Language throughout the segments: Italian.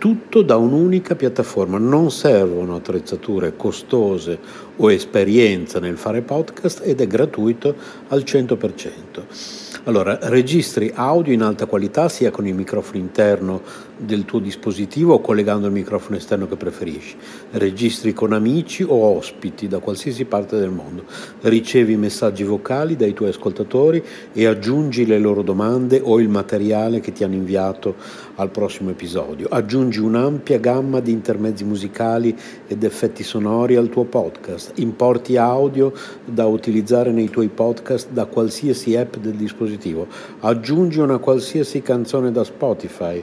tutto da un'unica piattaforma. Non servono attrezzature costose o esperienza nel fare podcast ed è gratuito al 100%. Allora, registri audio in alta qualità sia con il microfono interno del tuo dispositivo o collegando il microfono esterno che preferisci. Registri con amici o ospiti da qualsiasi parte del mondo. Ricevi messaggi vocali dai tuoi ascoltatori e aggiungi le loro domande o il materiale che ti hanno inviato al prossimo episodio. Aggiungi un'ampia gamma di intermezzi musicali ed effetti sonori al tuo podcast. Importi audio da utilizzare nei tuoi podcast da qualsiasi app del dispositivo. Aggiungi una qualsiasi canzone da Spotify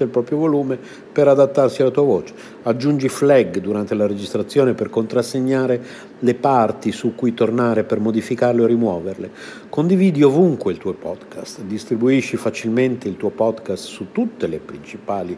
il proprio volume per adattarsi alla tua voce. Aggiungi flag durante la registrazione per contrassegnare le parti su cui tornare per modificarle o rimuoverle. Condividi ovunque il tuo podcast, distribuisci facilmente il tuo podcast su tutte le principali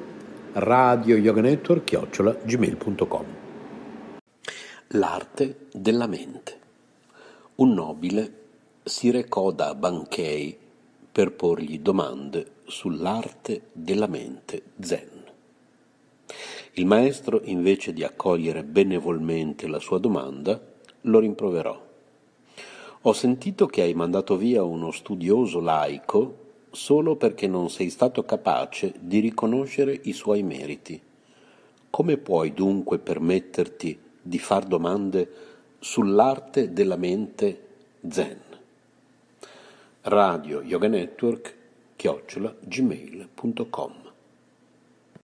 radio L'arte della mente. Un nobile si recò da Bankei per porgli domande sull'arte della mente zen. Il maestro, invece di accogliere benevolmente la sua domanda, lo rimproverò. Ho sentito che hai mandato via uno studioso laico solo perché non sei stato capace di riconoscere i suoi meriti. Come puoi dunque permetterti di far domande sull'arte della mente zen? Radio Yoga Network chiocciola gmail.com